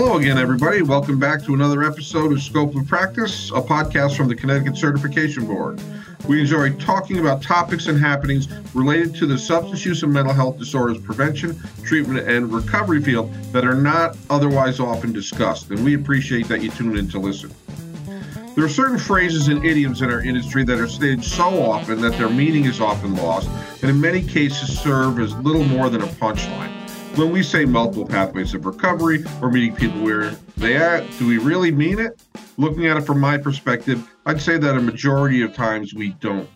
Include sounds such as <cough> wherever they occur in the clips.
Hello again, everybody. Welcome back to another episode of Scope of Practice, a podcast from the Connecticut Certification Board. We enjoy talking about topics and happenings related to the substance use and mental health disorders prevention, treatment, and recovery field that are not otherwise often discussed, and we appreciate that you tune in to listen. There are certain phrases and idioms in our industry that are stated so often that their meaning is often lost, and in many cases serve as little more than a punchline. When we say multiple pathways of recovery or meeting people where they are, do we really mean it? Looking at it from my perspective, I'd say that a majority of times we don't.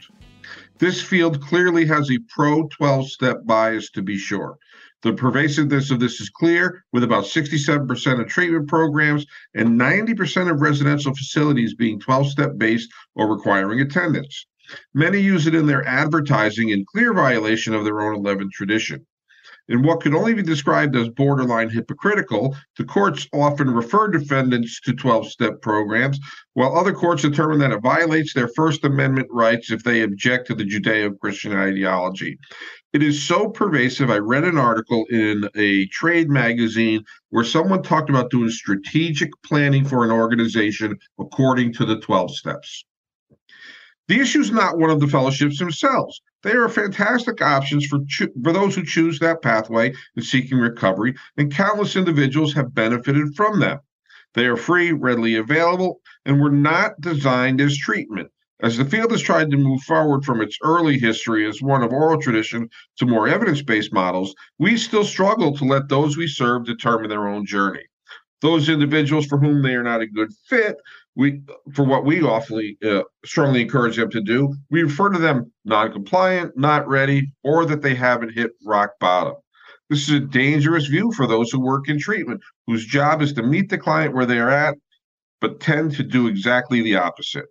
This field clearly has a pro 12 step bias to be sure. The pervasiveness of this is clear, with about 67% of treatment programs and 90% of residential facilities being 12 step based or requiring attendance. Many use it in their advertising in clear violation of their own 11 tradition. In what could only be described as borderline hypocritical, the courts often refer defendants to 12 step programs, while other courts determine that it violates their First Amendment rights if they object to the Judeo Christian ideology. It is so pervasive. I read an article in a trade magazine where someone talked about doing strategic planning for an organization according to the 12 steps. The issue is not one of the fellowships themselves. They are fantastic options for, cho- for those who choose that pathway in seeking recovery, and countless individuals have benefited from them. They are free, readily available, and were not designed as treatment. As the field has tried to move forward from its early history as one of oral tradition to more evidence based models, we still struggle to let those we serve determine their own journey. Those individuals for whom they are not a good fit we for what we awfully uh, strongly encourage them to do we refer to them non-compliant not ready or that they haven't hit rock bottom this is a dangerous view for those who work in treatment whose job is to meet the client where they are at but tend to do exactly the opposite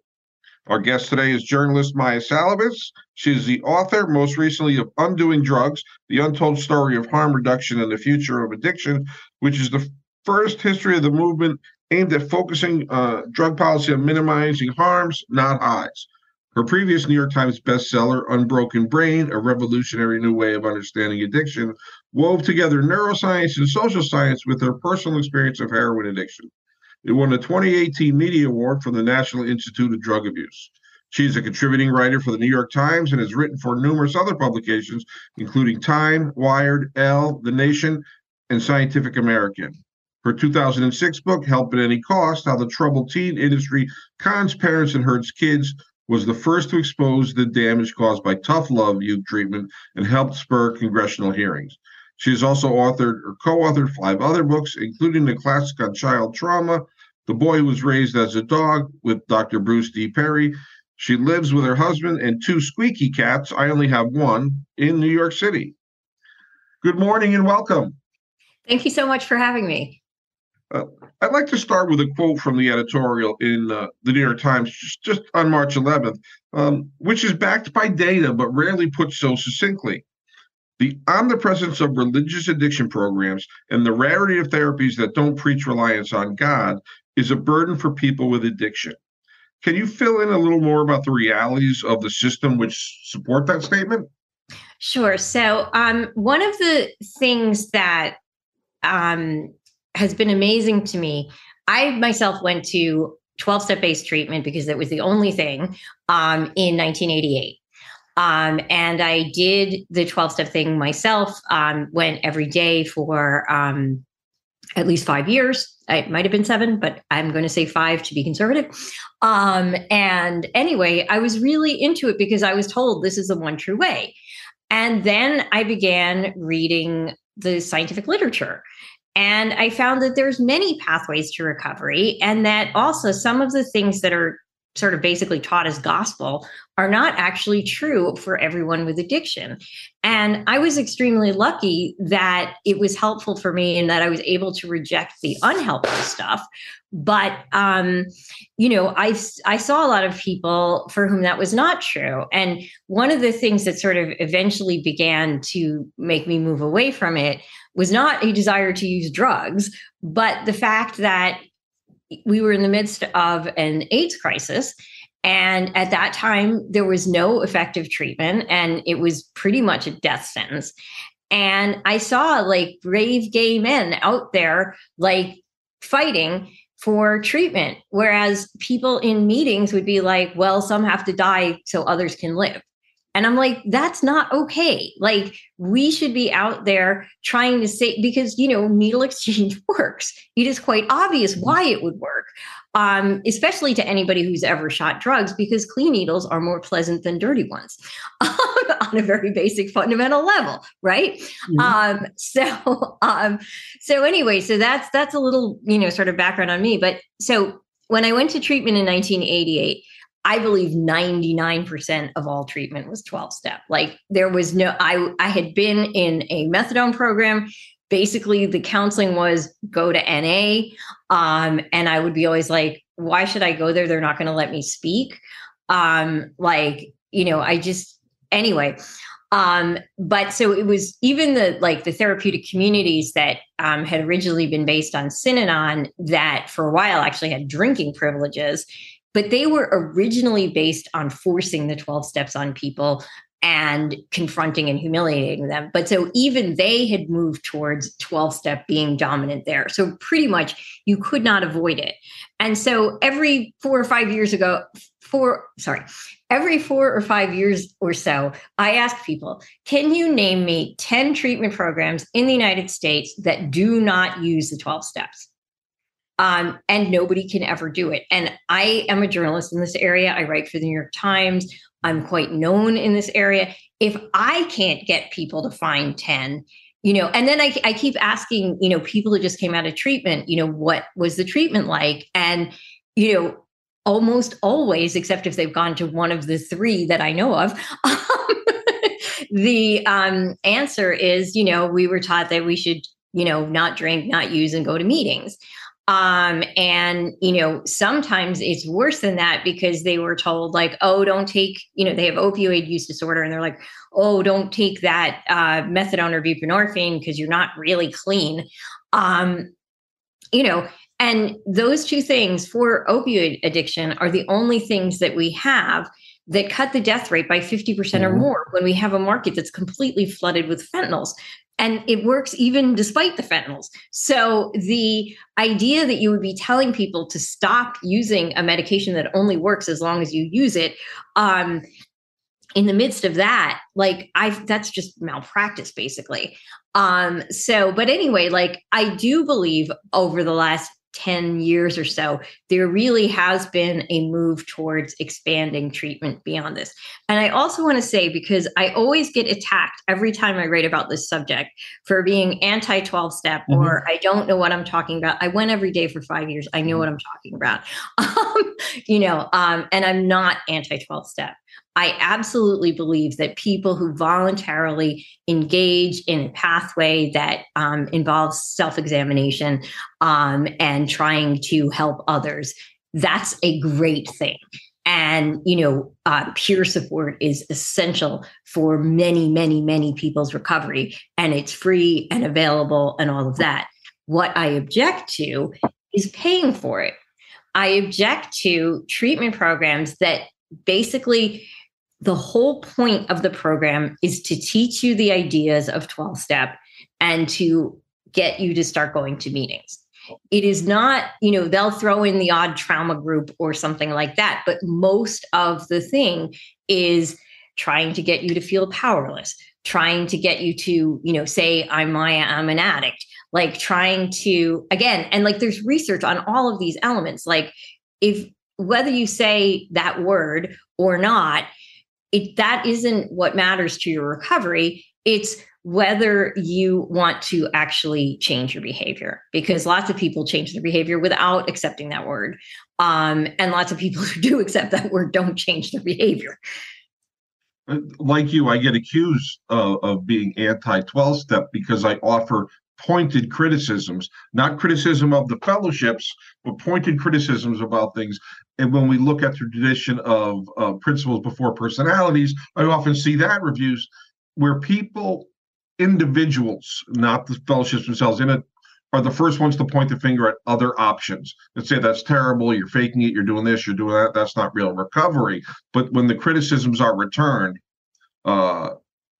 our guest today is journalist Maia Szalavitz. She is the author, most recently, of Undoing Drugs, the untold story of harm reduction and the future of addiction, which is the first history of the movement aimed at focusing uh, drug policy on minimizing harms, not highs. Her previous New York Times bestseller, Unbroken Brain, a revolutionary new way of understanding addiction, wove together neuroscience and social science with her personal experience of heroin addiction. It won the 2018 Media Award from the National Institute of Drug Abuse. She's a contributing writer for the New York Times and has written for numerous other publications, including Time, Wired, Elle, The Nation, and Scientific American. Her 2006 book, Help at Any Cost How the Troubled Teen Industry Cons Parents and Hurts Kids, was the first to expose the damage caused by tough love youth treatment and helped spur congressional hearings. She has also authored or co authored five other books, including the classic on child trauma, The Boy Who Was Raised as a Dog with Dr. Bruce D. Perry. She lives with her husband and two squeaky cats. I only have one in New York City. Good morning and welcome. Thank you so much for having me. Uh, I'd like to start with a quote from the editorial in uh, the New York Times just, just on March 11th, um, which is backed by data but rarely put so succinctly. The omnipresence of religious addiction programs and the rarity of therapies that don't preach reliance on God is a burden for people with addiction. Can you fill in a little more about the realities of the system which support that statement? Sure. So, um, one of the things that um, has been amazing to me. I myself went to 12 step based treatment because it was the only thing um, in 1988. Um, and I did the 12 step thing myself, um, went every day for um, at least five years. It might have been seven, but I'm going to say five to be conservative. Um, and anyway, I was really into it because I was told this is the one true way. And then I began reading the scientific literature and I found that there's many pathways to recovery and that also some of the things that are sort of basically taught as gospel are not actually true for everyone with addiction. And I was extremely lucky that it was helpful for me and that I was able to reject the unhelpful stuff. But um, you know, I I saw a lot of people for whom that was not true. And one of the things that sort of eventually began to make me move away from it was not a desire to use drugs, but the fact that we were in the midst of an AIDS crisis. And at that time, there was no effective treatment, and it was pretty much a death sentence. And I saw like brave gay men out there, like fighting for treatment. Whereas people in meetings would be like, well, some have to die so others can live. And I'm like, that's not okay. Like, we should be out there trying to say, because, you know, needle <laughs> exchange works. It is quite obvious mm-hmm. why it would work, um, especially to anybody who's ever shot drugs, because clean needles are more pleasant than dirty ones <laughs> on a very basic fundamental level, right? Mm-hmm. Um, <laughs> so, um, so anyway, so that's that's a little, you know, sort of background on me. But so when I went to treatment in 1988, I believe 99% of all treatment was 12 step. Like there was no, I, I had been in a methadone program. Basically, the counseling was go to NA. Um, and I would be always like, why should I go there? They're not going to let me speak. Um, like, you know, I just, anyway. Um, but so it was even the like the therapeutic communities that um, had originally been based on Synanon that for a while actually had drinking privileges but they were originally based on forcing the 12 steps on people and confronting and humiliating them. But so even they had moved towards 12 step being dominant there. So pretty much you could not avoid it. And so every four or five years ago, four, sorry, every four or five years or so, I ask people, can you name me 10 treatment programs in the United States that do not use the 12 steps? Um, and nobody can ever do it. And I am a journalist in this area. I write for the New York Times. I'm quite known in this area. If I can't get people to find 10, you know, and then I, I keep asking, you know, people who just came out of treatment, you know, what was the treatment like? And, you know, almost always, except if they've gone to one of the three that I know of, <laughs> <laughs> the um, answer is, you know, we were taught that we should, you know, not drink, not use, and go to meetings. Um, and, you know, sometimes it's worse than that because they were told, like, oh, don't take, you know, they have opioid use disorder and they're like, oh, don't take that uh, methadone or buprenorphine because you're not really clean. Um, you know, and those two things for opioid addiction are the only things that we have that cut the death rate by 50% mm-hmm. or more when we have a market that's completely flooded with fentanyls and it works even despite the fentanyls. So the idea that you would be telling people to stop using a medication that only works as long as you use it, um, in the midst of that, like I've that's just malpractice basically. Um, so, but anyway, like I do believe over the last 10 years or so, there really has been a move towards expanding treatment beyond this. And I also want to say, because I always get attacked every time I write about this subject for being anti 12 step mm-hmm. or I don't know what I'm talking about. I went every day for five years. I know what I'm talking about. <laughs> Um, you know, um, and I'm not anti 12 step. I absolutely believe that people who voluntarily engage in a pathway that um, involves self examination um, and trying to help others, that's a great thing. And, you know, uh, peer support is essential for many, many, many people's recovery. And it's free and available and all of that. What I object to is paying for it. I object to treatment programs that basically the whole point of the program is to teach you the ideas of 12 step and to get you to start going to meetings. It is not, you know, they'll throw in the odd trauma group or something like that, but most of the thing is trying to get you to feel powerless, trying to get you to, you know, say I'm my I'm an addict, like trying to again, and like there's research on all of these elements like if whether you say that word or not, it that isn't what matters to your recovery it's whether you want to actually change your behavior because lots of people change their behavior without accepting that word um, and lots of people <laughs> who do accept that word don't change their behavior uh, like you i get accused of being anti-12 step because i offer pointed criticisms, not criticism of the fellowships, but pointed criticisms about things. And when we look at the tradition of uh, principles before personalities, I often see that reviews where people, individuals, not the fellowships themselves, in it, are the first ones to point the finger at other options and say that's terrible, you're faking it, you're doing this, you're doing that. That's not real recovery. But when the criticisms are returned, uh,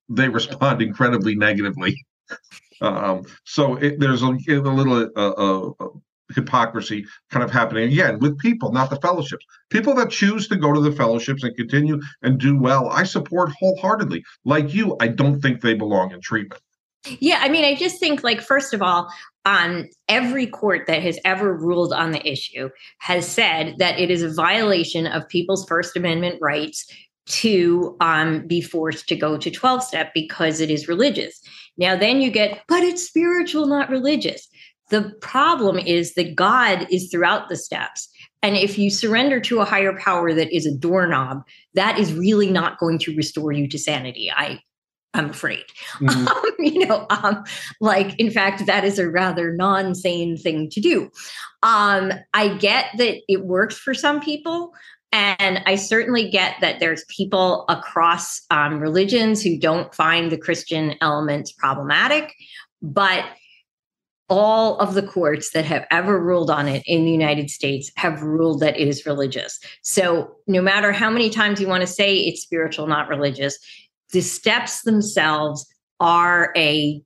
they <laughs> respond incredibly negatively. <laughs> Um, so it, there's a, a little uh, uh, hypocrisy kind of happening again with people, not the fellowships. People that choose to go to the fellowships and continue and do well, I support wholeheartedly. Like you, I don't think they belong in treatment. Yeah, I mean, I just think, like, first of all, um, every court that has ever ruled on the issue has said that it is a violation of people's First Amendment rights to um, be forced to go to 12 step because it is religious. Now, then you get, but it's spiritual, not religious. The problem is that God is throughout the steps. And if you surrender to a higher power that is a doorknob, that is really not going to restore you to sanity. I I'm afraid. Mm-hmm. <laughs> Um, you know, um, like in fact, that is a rather non-sane thing to do. Um, I get that it works for some people, and I certainly get that there's people across um, religions who don't find the Christian elements problematic, but all of the courts that have ever ruled on it in the United States have ruled that it is religious. So, no matter how many times you want to say it's spiritual, not religious, the steps themselves are a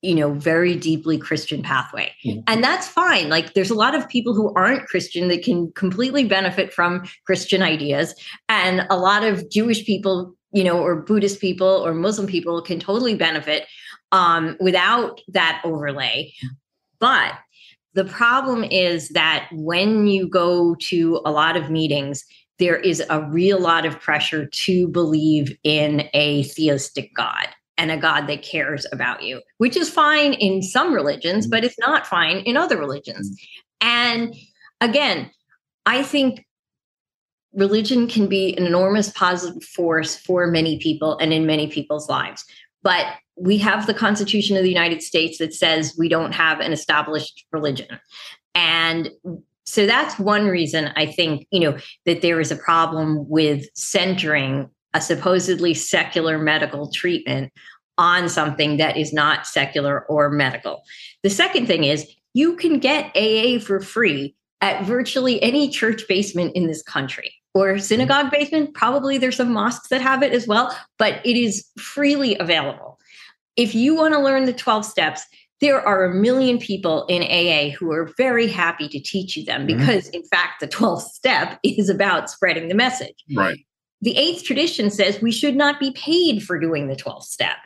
you know very deeply christian pathway mm-hmm. and that's fine like there's a lot of people who aren't christian that can completely benefit from christian ideas and a lot of jewish people you know or buddhist people or muslim people can totally benefit um, without that overlay but the problem is that when you go to a lot of meetings there is a real lot of pressure to believe in a theistic God and a God that cares about you, which is fine in some religions, but it's not fine in other religions. And again, I think religion can be an enormous positive force for many people and in many people's lives. But we have the Constitution of the United States that says we don't have an established religion. And so that's one reason I think, you know, that there is a problem with centering a supposedly secular medical treatment on something that is not secular or medical. The second thing is you can get AA for free at virtually any church basement in this country or synagogue basement. Probably there's some mosques that have it as well, but it is freely available. If you want to learn the 12 steps, there are a million people in AA who are very happy to teach you them mm-hmm. because, mm-hmm. in fact, the 12th <laughs> step is about spreading the message. Right. The eighth tradition says we should not be paid for doing the 12th step.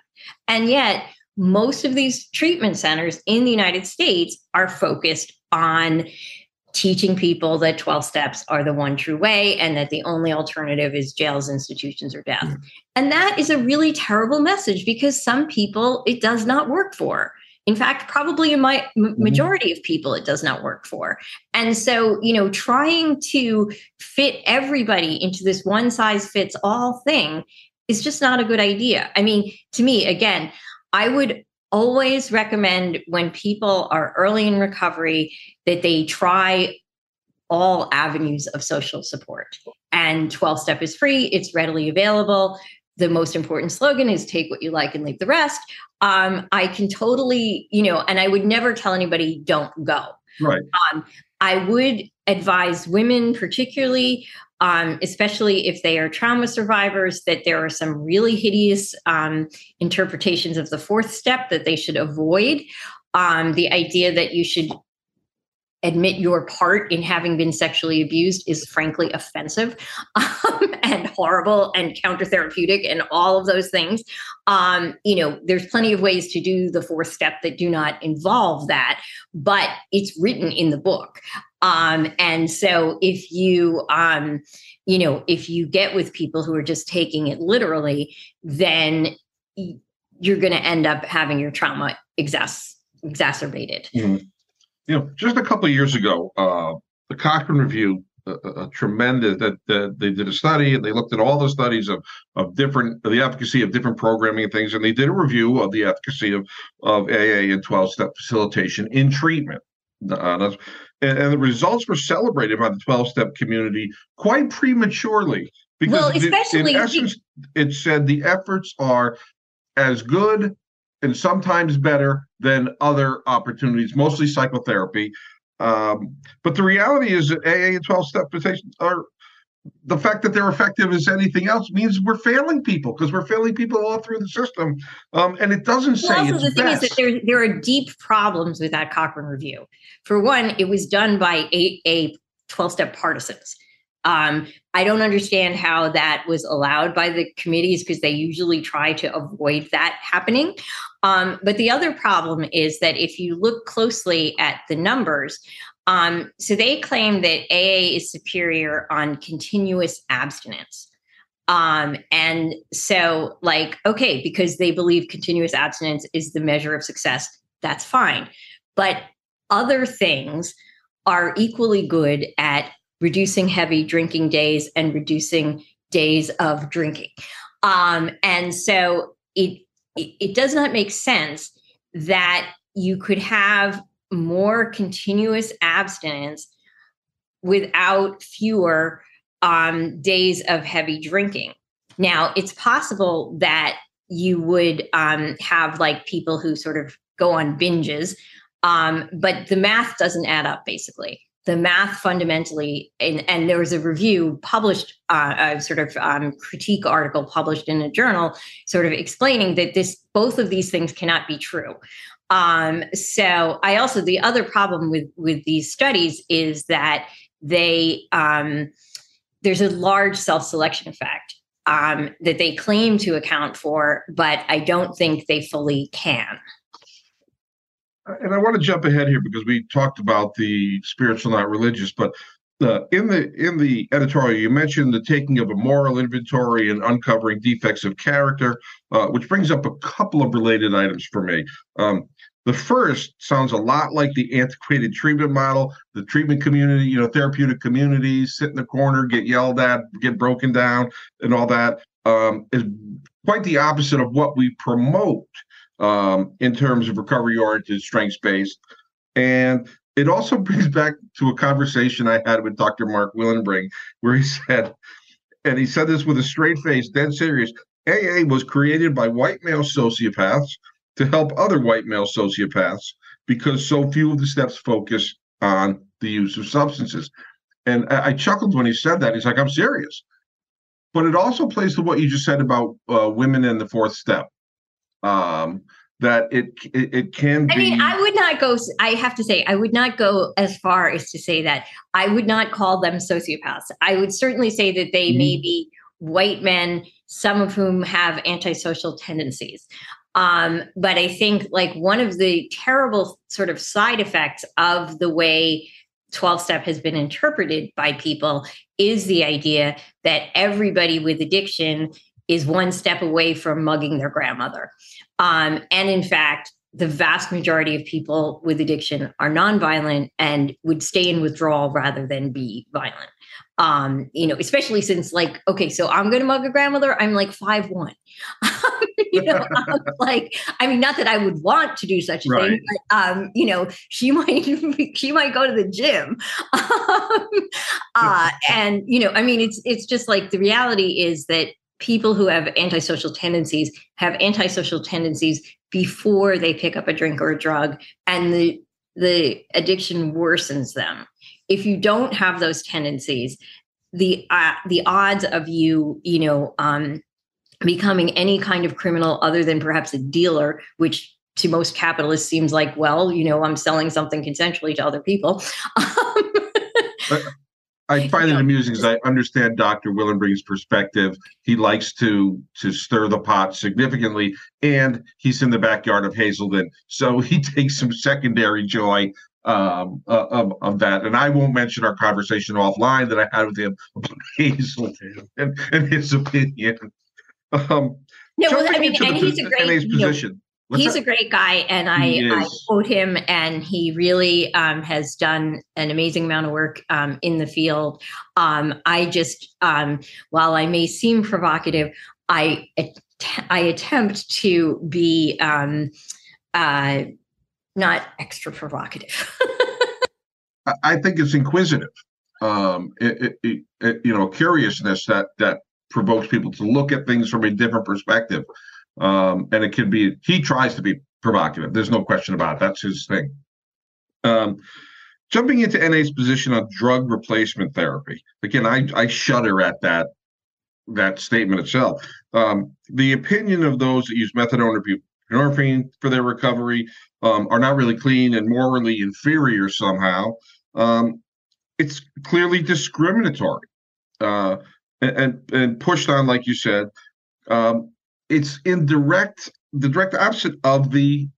And yet, most of these treatment centers in the United States are focused on teaching people that 12 steps are the one true way and that the only alternative is jails, institutions, or death. And that is a really terrible message because some people it does not work for. In fact, probably in my mm-hmm. majority of people, it does not work for. And so, you know, trying to fit everybody into this one size fits all thing is just not a good idea. I mean, to me, again, I would always recommend when people are early in recovery that they try all avenues of social support. And 12 step is free, it's readily available the most important slogan is take what you like and leave the rest. Um, I can totally, you know, and I would never tell anybody don't go. Right. Um, I would advise women, particularly, um, especially if they are trauma survivors, that there are some really hideous um, interpretations of the fourth step that they should avoid. Um, the idea that you should admit your part in having been sexually abused is frankly offensive <laughs> um, and horrible and countertherapeutic and all of those things. Um, you know, there's plenty of ways to do the fourth step that do not involve that, but it's written in the book. Um, and so if you, um, you know, if you get with people who are just taking it literally, then you're going to end up having your trauma exacerbated. Mm-hmm you know, just a couple years ago, uh, the Cochrane Review, a, tremendous that, that they did a study and they looked at all the studies of of different the efficacy of different programming and things, and they did a review of the efficacy of of AA and twelve step facilitation in treatment. Uh, and, and, the results were celebrated by the 12 step community quite prematurely because well, especially in essence it said the efforts are as good and sometimes better than other opportunities, mostly psychotherapy. Um, but the reality is that AA and 12 step meditations are the fact that they're effective as anything else means we're failing people because we're failing people all through the system. Um, and it doesn't say also, it's the thing best. is that there there are deep problems with that Cochrane review. For one, it was done by a a twelve step partisans. Um, I don't understand how that was allowed by the committees because they usually try to avoid that happening. Um, but the other problem is that if you look closely at the numbers, um, so they claim that AA is superior on continuous abstinence. Um, and so, like, okay, because they believe continuous abstinence is the measure of success, that's fine. But other things are equally good at reducing heavy drinking days and reducing days of drinking. Um, and so it, it it does not make sense that you could have more continuous abstinence without fewer um, days of heavy drinking. Now, it's possible that you would um, have like people who sort of go on binges, um, but the math doesn't add up basically. The math fundamentally, and, and there was a review published, uh, a sort of um, critique article published in a journal, sort of explaining that this both of these things cannot be true. Um, so I also the other problem with with these studies is that they um, there's a large self selection effect um, that they claim to account for, but I don't think they fully can. and I want to jump ahead here because we talked about the spiritual, not religious, but uh, in the in the editorial, you mentioned the taking of a moral inventory and uncovering defects of character, uh, which brings up a couple of related items for me. Um, the first sounds a lot like the antiquated treatment model. The treatment community, you know, therapeutic communities, sit in the corner, get yelled at, get broken down, and all that um, is quite the opposite of what we promote um, in terms of recovery oriented, strengths based. And it also <laughs> brings back to a conversation I had with Dr. Mark Willenbring, where he said, and he said this with a straight face, dead serious AA was created by white male sociopaths to help other white male sociopaths because so few of the steps focus on the use of substances. And I, I chuckled when he said that. He's like, I'm serious. But it also plays to what you just said about uh, women in the fourth step. Um, that it, it it can be. I mean, I would not go. I have to say, I would not go as far as to say that. I would not call them sociopaths. I would certainly say that they Mhm. may be white men, some of whom have antisocial tendencies. Um, but I think like one of the terrible sort of side effects of the way 12 step has been interpreted by people is the idea that everybody with addiction is one step away from mugging their grandmother. Um, and in fact, the vast majority of people with addiction are nonviolent and would stay in withdrawal rather than be violent. Um, you know, especially since like, okay, so I'm gonna mug a grandmother, I'm like five one. <laughs> you know, <laughs> I'm like, I mean, not that I would want to do such a Right. thing, but um, you know, she <laughs> might she might go to the gym. um, uh, and you know, I mean, it's it's just like the reality is that people who have antisocial tendencies have antisocial tendencies before they pick up a drink or a drug and the the addiction worsens them if you don't have those tendencies the uh, the odds of you you know um becoming any kind of criminal other than perhaps a dealer which to most capitalists seems like well you know i'm selling something consensually to other people <laughs> Um, I find it amusing because I understand Dr. Willenbring's perspective. He likes to to stir the pot significantly, and he's in the backyard of Hazelden, so <laughs> he takes some secondary joy um, uh, of of that. And I won't mention our conversation offline that I had with him about <laughs> Hazelden and, and his opinion. Um, no well, i mean and he's a great you know, position. He's that? a great guy and I, I quote him and he really um, has done an amazing amount of work um, in the field um, i just um, while i may seem provocative i i attempt to be um, uh, not extra provocative I- think it's inquisitive. Um, it, it, it- you know, curiousness that that provokes people to look at things from a different perspective. Um, and it can be he tries to be provocative. There's no question about it. That's his thing. Um, jumping into NA's position on drug replacement therapy. Again, I, I shudder at that that statement itself. Um, the opinion of those that use methadone or buprenorphine for their recovery um, are not really clean and morally inferior somehow. Um, it's clearly discriminatory uh, and and pushed on, like you said. Um, it's in direct the direct opposite of the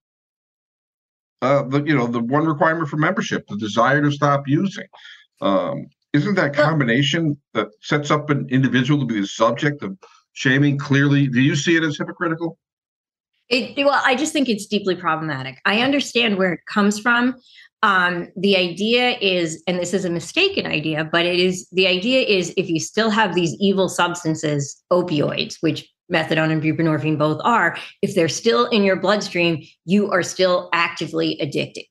uh, the you know the one requirement for membership, the desire to stop using. Um, isn't that combination that sets up an individual to be the subject of shaming clearly? Do you see it as hypocritical? It, well, I just think it's deeply problematic. I understand where it comes from. Um, the idea is, and this is a mistaken idea, but it is the idea is if you still have these evil substances, opioids, which methadone and buprenorphine both are, if they're still in your bloodstream, you are still actively addicted.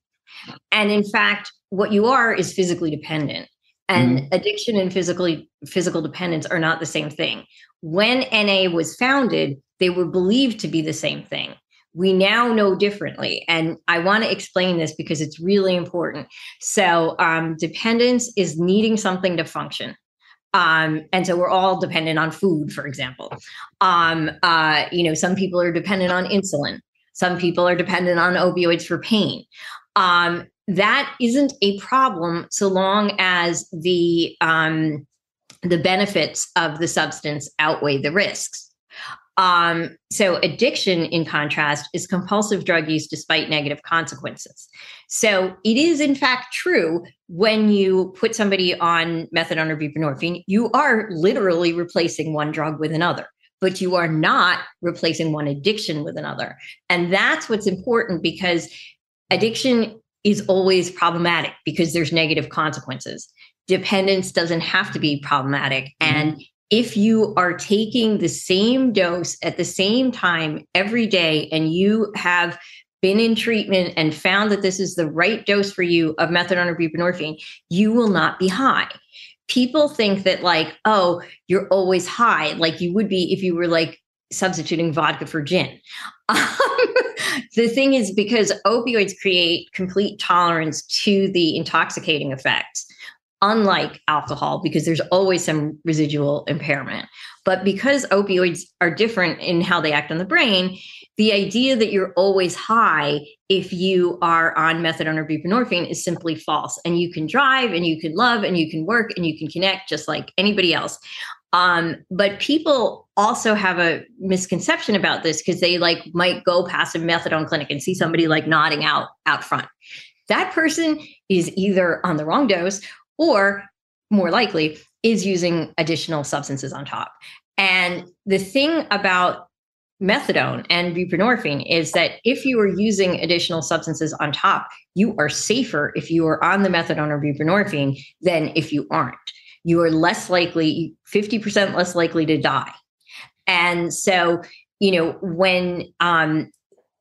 And in fact, what you are is physically dependent. And mm-hmm. addiction and physically physical dependence are not the same thing. When NA was founded, they were believed to be the same thing. We now know differently. And I want to explain this because it's really important. So, um, dependence is needing something to function. Um, and so we're all dependent on food, for example. Um, uh, you know, some people are dependent on insulin. Some people are dependent on opioids for pain. Um, that isn't a problem so long as the um, the benefits of the substance outweigh the risks. Um, so, addiction, in contrast, is compulsive drug use despite negative consequences. So, it is in fact true when you put somebody on methadone or buprenorphine, you are literally replacing one drug with another, but you are not replacing one addiction with another. And that's what's important because addiction is always problematic because there's negative consequences. Dependence doesn't have to be problematic. And if you are taking the same dose at the same time every day and you have been in treatment and found that this is the right dose for you of methadone or buprenorphine, you will not be high. People think that, like, oh, you're always high, like you would be if you were like substituting vodka for gin. <laughs> Um, the thing is, because opioids create complete tolerance to the intoxicating effects unlike alcohol because there's always some residual impairment. But because opioids are different in how they act on the brain, the idea that you're always high if you are on methadone or buprenorphine is simply false. And you can drive and you can love and you can work and you can connect just like anybody else. Um, but people also have a misconception about this because they like might go past a methadone clinic and see somebody like nodding out out front. That person is either on the wrong dose or more likely is using additional substances on top. And the thing about methadone and buprenorphine is that if you are using additional substances on top, you are safer if you are on the methadone or buprenorphine than if you aren't. You are less likely, 50% less likely to die. And so, you know, when um,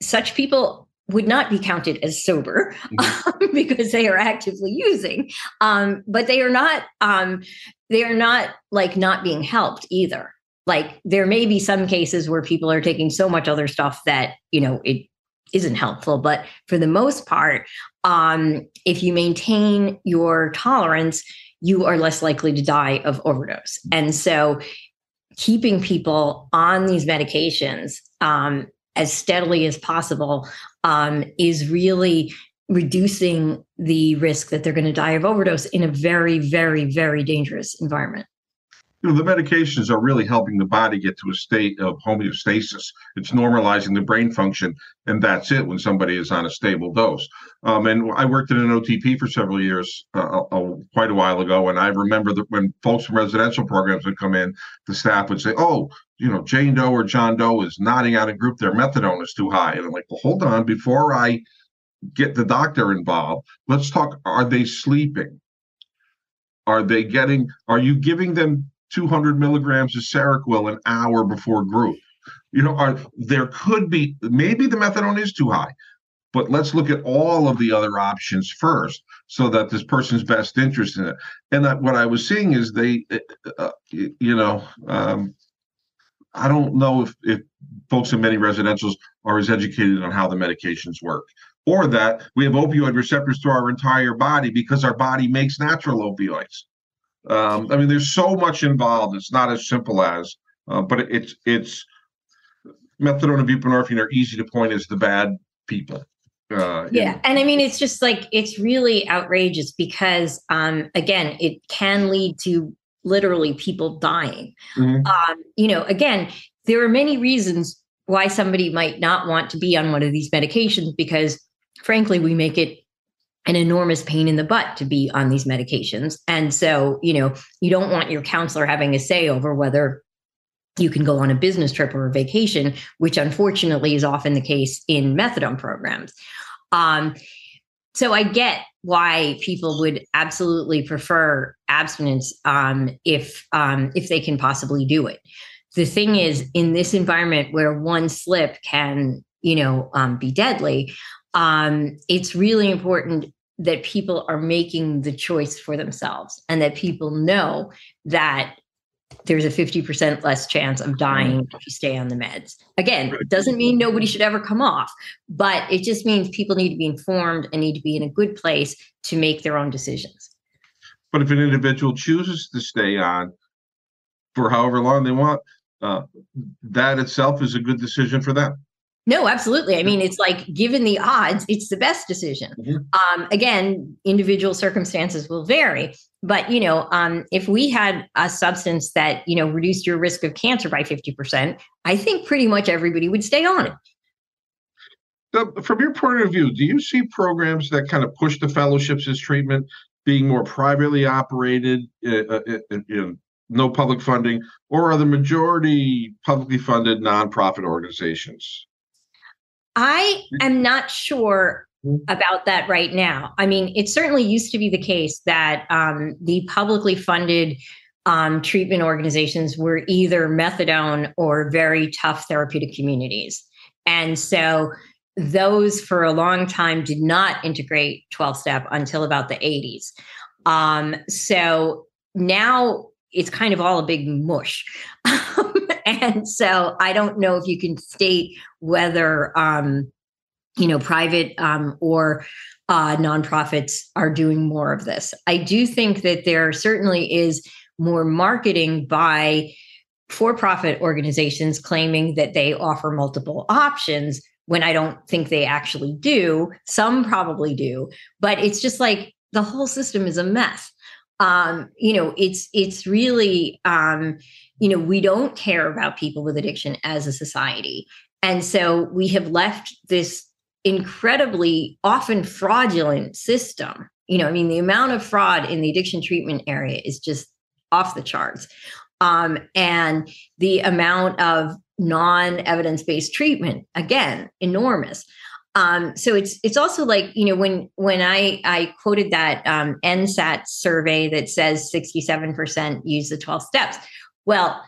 such people would not be counted as sober mm-hmm. um, <laughs> because they are actively using um, but they are not um, they are not like not being helped either like there may be some cases where people are taking so much other stuff that you know it isn't helpful but for the most part um, if you maintain your tolerance you are less likely to die of overdose and so keeping people on these medications um, as steadily as possible um, is really reducing the risk that they're going to die of overdose in a very, very, very dangerous environment. You know, the medications are really helping the body get to a state of homeostasis. It's normalizing the brain function, and that's it when somebody is on a stable dose. Um, and I worked in an OTP for several years, uh, uh, quite a while ago, and I remember that when folks from residential programs would come in, the staff would say, "Oh, you know, Jane Doe or John Doe is nodding out a group, their methadone is too high. And I'm like, well, hold on, before I get the doctor involved, let's talk. Are they sleeping? Are they getting, are you giving them 200 milligrams of Seroquel an hour before group? You know, are there could be maybe the methadone is too high, but let's look at all of the other options first so that this person's best interest in it. And that, what I was seeing is they, uh, uh you know, um, I don't know if, if folks in many residentials are as educated on how the medications work or that we have opioid receptors through our entire body because our body makes natural opioids. Um, I mean, there's so much involved. It's not as simple as, uh, but it's it's methadone and buprenorphine are easy to point as the bad people. Uh, yeah, in- and I mean, it's just like it's really outrageous because, um, again, it can lead to literally people dying. Mm-hmm. Um, you know, again, there are many reasons why somebody might not want to be on one of these medications because frankly, we make it an enormous pain in the butt to be on these medications. And so, you know, you don't want your counselor having a say over whether you can go on a business trip or a vacation, which unfortunately is often the case in methadone programs. Um, so I get why people would absolutely prefer abstinence um, if um, if they can possibly do it. The thing is, in this environment where one slip can, you know, um, be deadly, um, it's really important that people are making the choice for themselves and that people know that there's a 50% less chance of dying if you stay on the meds. Again, it doesn't mean nobody should ever come off, but it just means people need to be informed and need to be in a good place to make their own decisions. But if an individual chooses to stay on for however long they want, uh, that itself is a good decision for them. No, absolutely. I mean, it's like given the odds, it's the best decision. Mm-hmm. Um, again, individual circumstances will vary, but you know, um, if we had a substance that you know reduced your risk of cancer by fifty percent, I think pretty much everybody would stay on it. So from your point of view, do you see programs that kind of push the fellowships as treatment being more privately operated, uh, uh, uh, you know, no public funding, or are the majority publicly funded nonprofit organizations? I am not sure mm-hmm. about that right now. I mean, it certainly used to be the case that um, the publicly funded um, treatment organizations were either methadone or very tough therapeutic communities. And so those for a long time did not integrate 12 step until about the 80s. Um, so now it's kind of all a big mush. <laughs> and <laughs> so I don't know if you can state whether um, you know private um, or uh, nonprofits are doing more of this. I do think that there certainly is more marketing by for-profit organizations claiming that they offer multiple options when I don't think they actually do. Some probably do, but it's just like the whole system is a mess. Um, you know, it's it's really um, you know, we don't care about people with addiction as a society. And so we have left this incredibly often fraudulent system. You know, I mean, the amount of fraud in the addiction treatment area is just off the charts. Um, and the amount of non-evidence based treatment, again, enormous. Um, so it's it's also like you know when when I I quoted that um, NSAT survey that says 67% use the 12 steps. Well,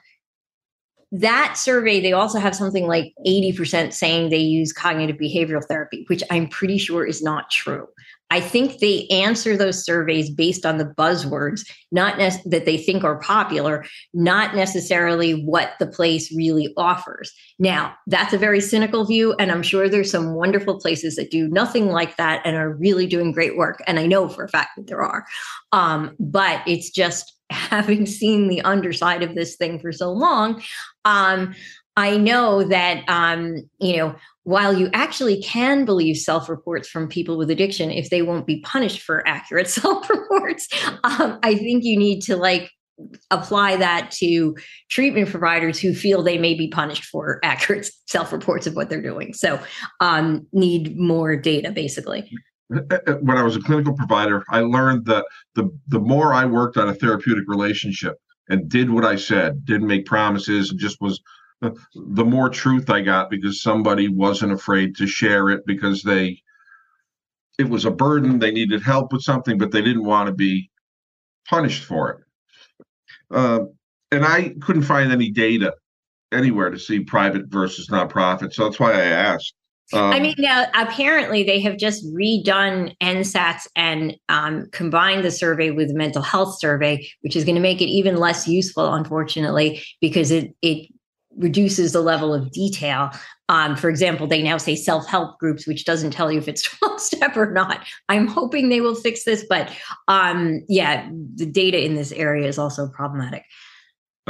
that survey, they also have something like 80% saying they use cognitive behavioral therapy, which I'm pretty sure is not true. I think they answer those surveys based on the buzzwords, not ne- that they think are popular, not necessarily what the place really offers. Now, that's a very cynical view, and I'm sure there's some wonderful places that do nothing like that and are really doing great work. And I know for a fact that there are. Um, but it's just <laughs> having seen the underside of this thing for so long, um, I know that um, you know while you actually can believe self-reports from people with addiction if they won't be punished for accurate <laughs> self-reports, um, I think you need to like apply that to treatment providers who feel they may be punished for accurate self-reports of what they're doing. So um, need more data, basically. Uh, uh, when I was a clinical provider, I learned that the the more I worked on a therapeutic relationship and did what I said, didn't make promises, and just was uh, the more truth I got because somebody wasn't afraid to share it because they it was a burden, they needed help with something, but they didn't want to be punished for it. Uh, and I couldn't find any data anywhere to see private versus nonprofit, so that's why I asked. Um, I mean, now apparently they have just redone NSATs and um, combined the survey with the mental health survey, which is going to make it even less useful, unfortunately, because it it reduces the level of detail. Um, for example, they now say self help groups, which doesn't tell you if it's <laughs> 12 step or not. I'm hoping they will fix this, but um, yeah, the data in this area is also problematic.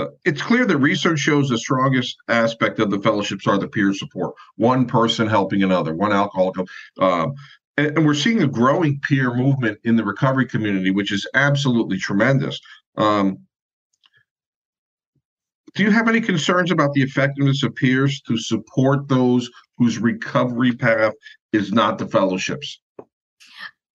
Uh, it's clear that research shows the strongest aspect of the fellowships are the peer support, one person helping another, one alcoholic. Um, and, and, we're seeing a growing peer movement in the recovery community, which is absolutely tremendous. Um, do you have any concerns about the effectiveness of peers to support those whose recovery path is not the fellowships?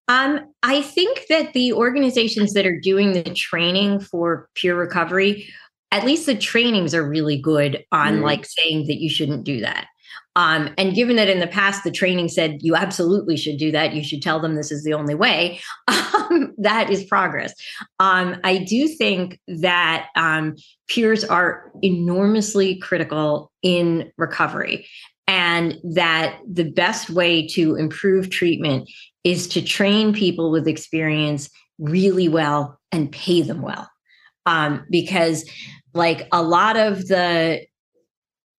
Um, I think that the organizations that are doing the training for peer recovery, at least the trainings are really good on mm. like saying that you shouldn't do that. Um, and given that in the past the training said you absolutely should do that, you should tell them this is the only way. <laughs> Um, that is progress. Um, I do think that um, peers are enormously critical in recovery, and that the best way to improve treatment is to train people with experience really well and pay them well. Um, because, like a lot of the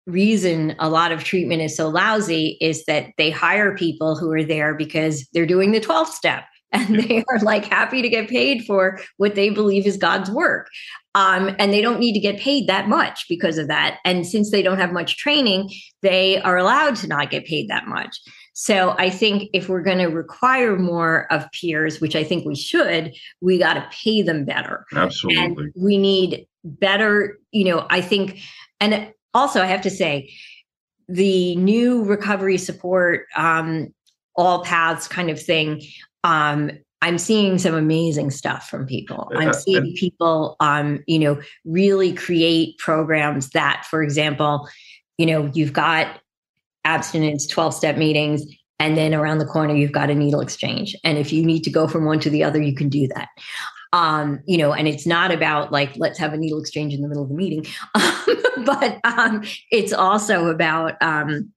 reason a lot of treatment is so lousy is that they hire people who are there because they're doing the 12th step <laughs> and they are like happy to get paid for what they believe is God's work. Um, and they don't need to get paid that much because of that. And since they don't have much training, they are allowed to not get paid that much. So I think if we're going to require more of peers, which I think we should, we got to pay them better. Absolutely. And we need better, you know, I think, and also, I have to say, the new recovery support, um, all paths kind of thing. Um, I'm seeing some amazing stuff from people. I'm seeing people, um, you know, really create programs that, for example, you know, you've got abstinence 12 step meetings, and then around the corner, you've got a needle exchange. And if you need to go from one to the other, you can do that um, you know, and it's not about like let's have a needle exchange in the middle of the meeting, <laughs> but um, it's also about um,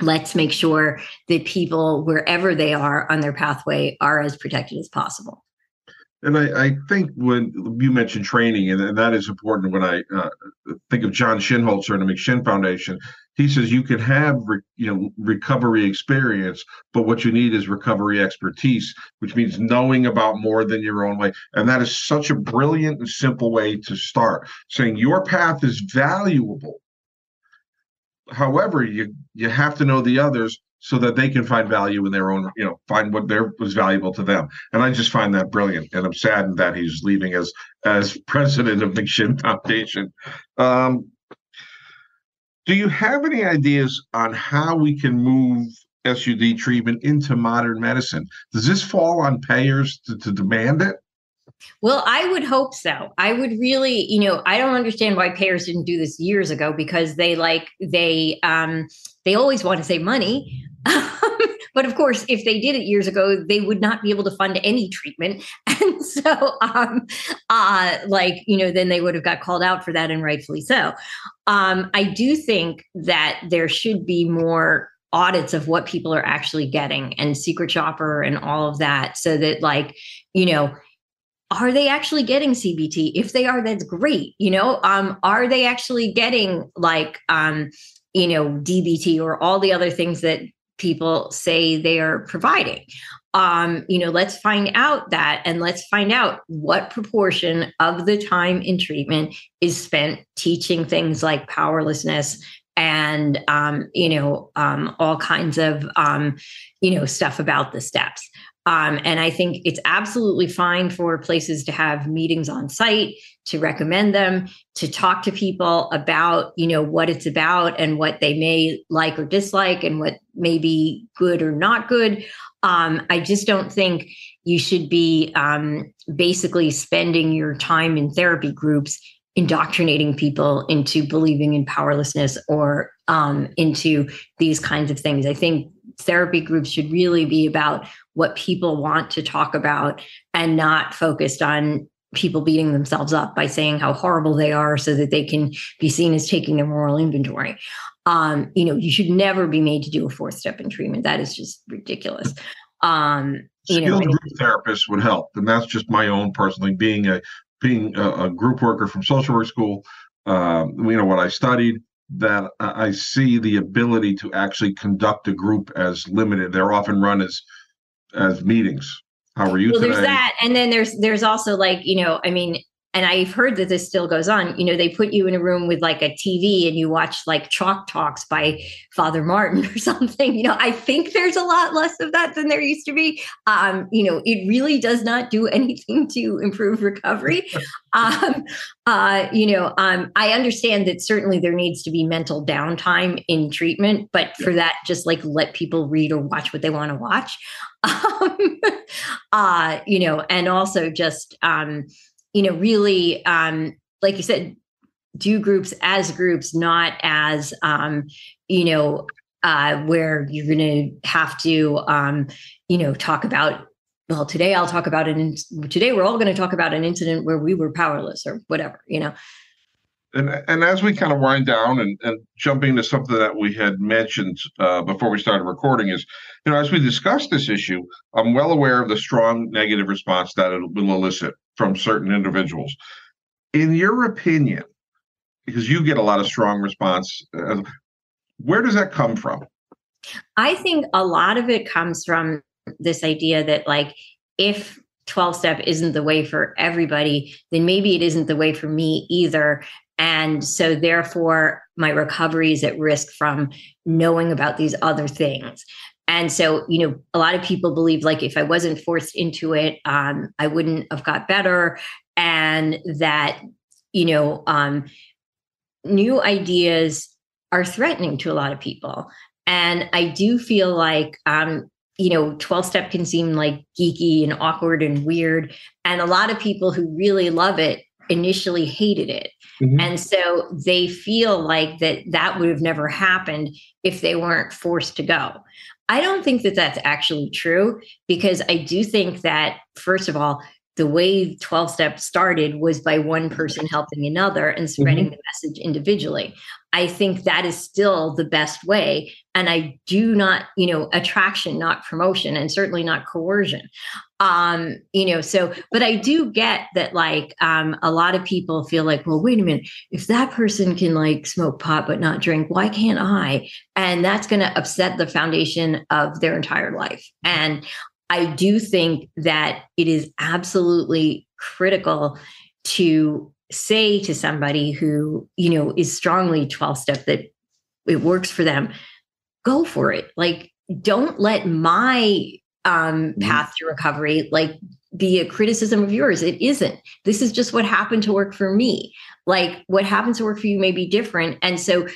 let's make sure that people wherever they are on their pathway are as protected as possible. And I, I think when you mentioned training, and, that is important when I uh, think of John Shinholser and the McShin Foundation, he says you can have re, you know recovery experience but what you need is recovery expertise which means knowing about more than your own way. And that is such a brilliant and simple way to start saying your path is valuable. However you you have to know the others so that they can find value in their own you know find what there was valuable to them. And i just find that brilliant and i'm saddened that he's leaving as as president of the McShin Foundation. Um, do you have any ideas on how we can move SUD treatment into modern medicine? Does this fall on payers to, to demand it? Well, I would hope so. I would really, you know, I don't understand why payers didn't do this years ago because they like they um they always want to save money. <laughs> but of course, if they did it years ago, they would not be able to fund any treatment. <laughs> And so um uh like, you know, then they would have got called out for that and rightfully so. Um I do think that there should be more audits of what people are actually getting and secret shopper and all of that so that like, you know, are they actually getting CBT? If they are, that's great. You know, um, are they actually getting like, um, you know, DBT or all the other things that people say they are providing? Um, you know, let's find out that and let's find out what proportion of the time in treatment is spent teaching things like powerlessness and um, you know um, all kinds of um, you know stuff about the steps um, and I think it's absolutely fine for places to have meetings on site, to recommend them, to talk to people about, you know, what it's about and what they may like or dislike and what may be good or not good. Um, I just don't think you should be um, basically spending your time in therapy groups indoctrinating people into believing in powerlessness or um, into these kinds of things. I think therapy groups should really be about what people want to talk about and not focused on people beating themselves up by saying how horrible they are so that they can be seen as taking their moral inventory. Um, you know, you should never be made to do a fourth step in treatment. That is just ridiculous. Um, you Skilled know, group therapists would help, and that's just my own personally being a being a, a group worker from social work school. Um, you know what I studied that I see the ability to actually conduct a group as limited. They're often run as as meetings. How are you well, today? There's that, and then there's there's also like you know, I mean, and I've heard that this still goes on. You know, they put you in a room with like a TV and you watch like chalk talks by Father Martin <laughs> or something. You know, I think there's a lot less of that than there used to be. Um, you know, it really does not do <laughs> anything to improve recovery. <laughs> um, uh, you know, um, I understand that certainly there needs to be mental downtime in treatment, but for that, just like let people read or watch what they want to watch. Um, uh, you know, and also just um, you know, really, um, like you said, do groups as groups, not as, um, you know, uh, where you're going to have to, um, you know, talk about. Well, today I'll talk about an. Today we're all going to talk about an incident where we were powerless or whatever, you know. And, and as we kind of wind down and, and jumping to something that we had mentioned uh, before we started recording is, you know, as we discuss this issue, I'm well aware of the strong negative response that it will elicit from certain individuals. In your opinion, because you get a lot of strong response, uh, where does that come from? I think a lot of it comes from this idea that, like, if 12 step isn't the way for everybody, then maybe it isn't the way for me either. And so, therefore, my recovery is at risk from knowing about these other things. And so, you know, a lot of people believe like if I wasn't forced into it, um, I wouldn't have got better. And that, you know, um, new ideas are threatening to a lot of people. And I do feel like, um, you know, 12 step can seem like geeky and awkward and weird. And a lot of people who really love it initially hated it. Mm-hmm. And so they feel like that that would have never happened if they weren't forced to go. I don't think that that's actually true because I do think that, first of all, the way 12 step started was by one person helping another and spreading mm-hmm. the message individually. I think that is still the best way. And I do not, you know, attraction, not promotion, and certainly not coercion. Um, you know, so, but I do get that like um, a lot of people feel like, well, wait a minute, if that person can like smoke pot but not drink, why can't I? And that's going to upset the foundation of their entire life. And I do think that it is absolutely critical to say to somebody who, you know, is strongly 12 step that it works for them, go for it. Like, don't let my um, mm-hmm. path to recovery like be a criticism of yours. It isn't. This is just what happened to work for me. Like, what happens to work for you may be different. And so,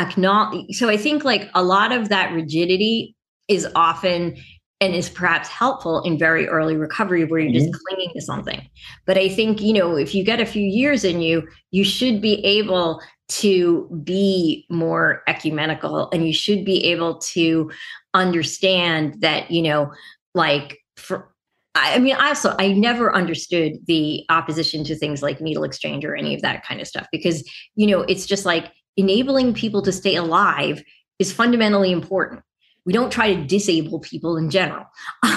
acknowledge. So, I think like a lot of that rigidity is often and is perhaps helpful in very early recovery where you're just mm-hmm. clinging to something. But I think, you know, if you get a few years in you, you should be able to be more ecumenical and you should be able to understand that, you know, like for I mean, I also I never understood the opposition to things like needle exchange or any of that kind of stuff because, you know, it's just like enabling people to stay alive is fundamentally important we don't try to disable people in general.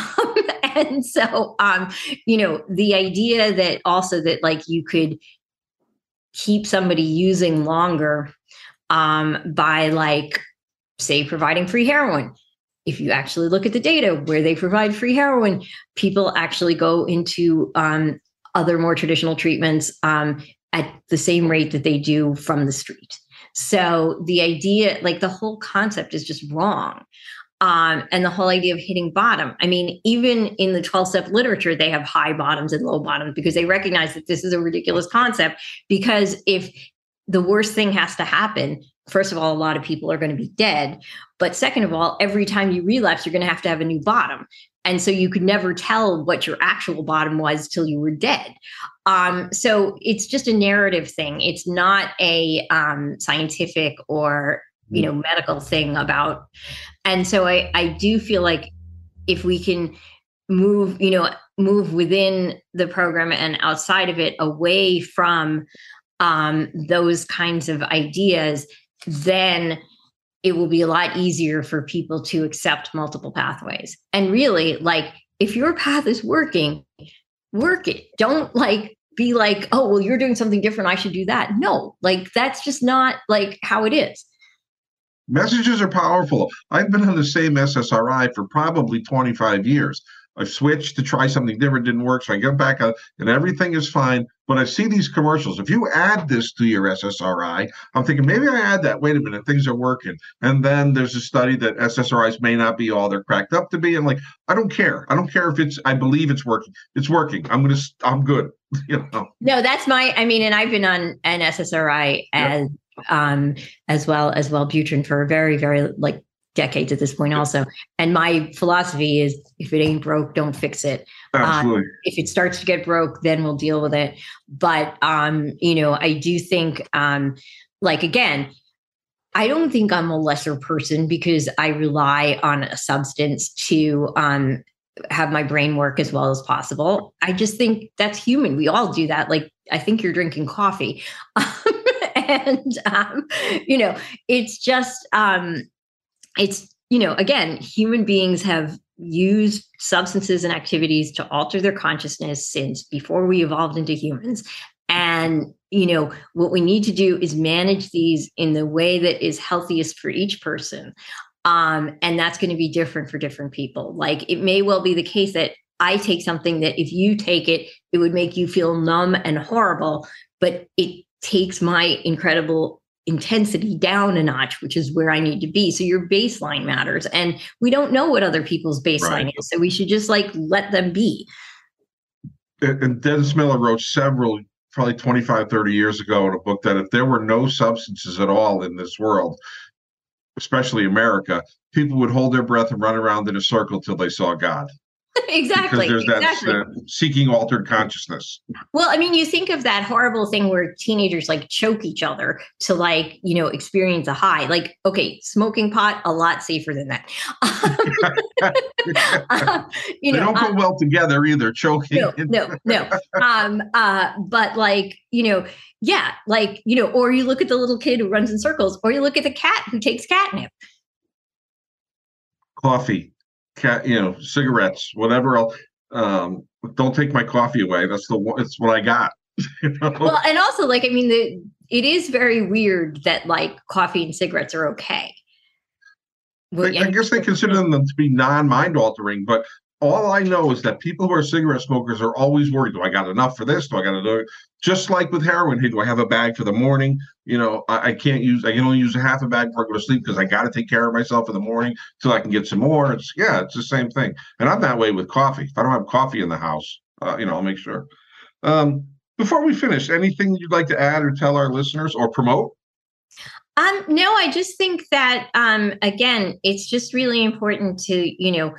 <laughs> and so, um, you know, the idea that also that like you could keep somebody using longer um, by like, say, providing free heroin. If you actually look at the data where they provide free heroin, people actually go into um, other more traditional treatments um, at the same rate that they do from the street. So the idea, like the whole concept is just wrong um, and the whole idea of hitting bottom. I mean, even in the 12 step literature, they have high bottoms and low bottoms because they recognize that this is a ridiculous concept. Because if the worst thing has to happen, first of all, a lot of people are going to be dead. But second of all, every time you relapse, you're going to have to have a new bottom. And so you could never tell what your actual bottom was till you were dead. Um, so it's just a narrative thing. It's not a um, scientific or you know medical thing about and so i i do feel like if we can move you know move within the program and outside of it away from um, those kinds of ideas then it will be a lot easier for people to accept multiple pathways and really like if your path is working work it don't like be like, oh, well, you're doing something different. I should do that. No, like that's just not like how it is. Messages are powerful. I've been on the same SSRI for probably 25 years. I've switched to try something different, didn't work. So I get back out and everything is fine. But I see these commercials. If you add this to your SSRI, I'm thinking maybe I add that. Wait a minute, things are working. And then there's a study that SSRIs may not be all they're cracked up to be. And like, I don't care. I don't care if it's, I believe it's working. It's working. I'm going to, I'm good. <laughs> You know? No, that's my, I mean, and I've been on an SSRI as, yep. um, as well as Wellbutrin for a very, very like decades at this point also and my philosophy is if it ain't broke don't fix it Absolutely. Um, if it starts to get broke then we'll deal with it. But um you know i do think um like again i don't think i'm a lesser person because i rely on a substance to um have my brain work as well as possible. I just think that's human. We all do that. Like i think you're drinking coffee. <laughs> And um you know it's just um it's you know again human beings have used substances and activities to alter their consciousness since before we evolved into humans. And you know what we need to do is manage these in the way that is healthiest for each person. Um, and that's going to be different for different people. Like it may well be the case that i take something that if you take it it would make you feel numb and horrible but it takes my incredible intensity down a notch, which is where I need to be. So your baseline matters. And we don't know what other people's baseline right. is. So we should just like let them be. And Dennis Miller wrote several, probably 25, 30 years ago in a book that if there were no substances at all in this world, especially America, people would hold their breath and run around in a circle till they saw God. <laughs> exactly. Because there's exactly. that uh, seeking altered consciousness. Well, I mean, you think of that horrible thing where teenagers like choke each other to like, you know, experience a high. Like, okay, smoking pot, a lot safer than that. <laughs> <laughs> um, you know, they don't go um, well together either, choking. No, no, no. um, uh, but like, you know, yeah, like, you know, or you look at the little kid who runs in circles, or you look at the cat who takes catnip. Coffee cat, you know, cigarettes, whatever else. Um, don't take my coffee away. That's the it's what I got. <laughs> you know? Well, and also like I mean, the it is very weird that like coffee and cigarettes are okay. Well, I, I guess they consider them to be non-mind altering, but all I know is that people who are cigarette smokers are always worried. Do I got enough for this? Do I got to do it? Just like with heroin. Hey, do I have a bag for the morning? You know, I, I can't use. I can only use a half a bag before I go to sleep because I got to take care of myself in the morning till I can get some more. It's yeah, it's the same thing. And I'm that way with coffee. If I don't have coffee in the house, uh, you know, I'll make sure. Um, before we finish, anything you'd like to add or tell our listeners or promote? Um, no, I just think that um, again, it's just really important to you know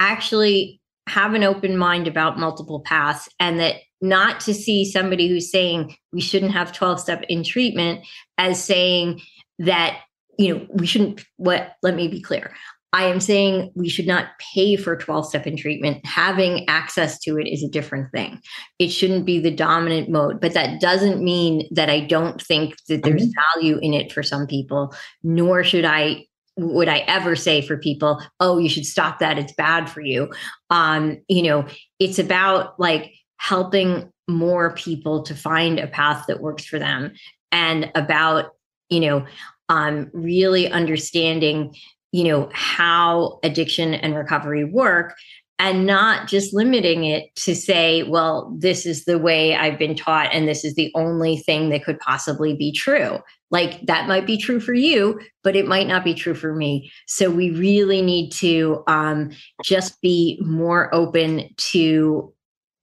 actually have an open mind about multiple paths and that not to see somebody who's saying we shouldn't have 12 step in treatment as saying that you know we shouldn't what let me be clear. I am saying we should not pay for 12 step in treatment. Having access to it is a different thing. It shouldn't be the dominant mode but that doesn't mean that i don't think that there's mm-hmm. value in it for some people nor should i would I ever say for people, oh, you should stop that. It's bad for you. Um, you know, it's about like helping more people to find a path that works for them and about, you know, um, really understanding, you know, how addiction and recovery work and not just limiting it to say, well, this is the way I've been taught and this is the only thing that could possibly be true. Like that might be true for you, but it might not be true for me. So we really need to um, just be more open to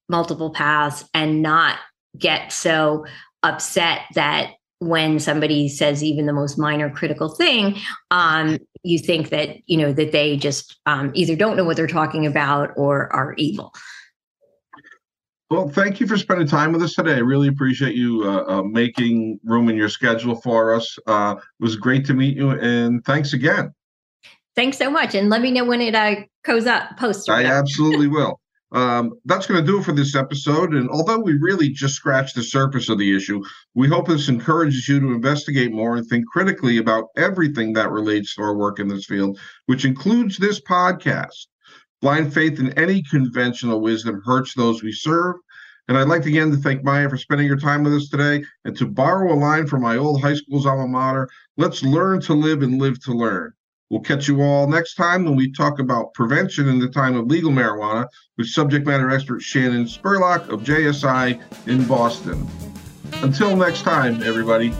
multiple paths and not get so upset that when somebody says even the most minor critical thing um, you think that you know that they just um, either don't know what they're talking about or are evil well, thank you for spending time with us today. I really appreciate you uh, uh, making room in your schedule for us. Uh, it was great to meet you, and thanks again. Thanks so much, and let me know when it uh, goes up. Post. I absolutely will. Um, that's going to do it for this episode. And although we really just scratched the surface of the issue, we hope this encourages you to investigate more and think critically about everything that relates to our work in this field, which includes this podcast. Blind faith in any conventional wisdom hurts those we serve, And I'd like again to thank Maia for spending your time with us today. And to borrow a line from my old high school's alma mater, let's learn to live and live to learn. We'll catch you all next time when we talk about prevention in the time of legal marijuana with subject matter expert Shannon Spurlock of JSI in Boston. Until next time, everybody.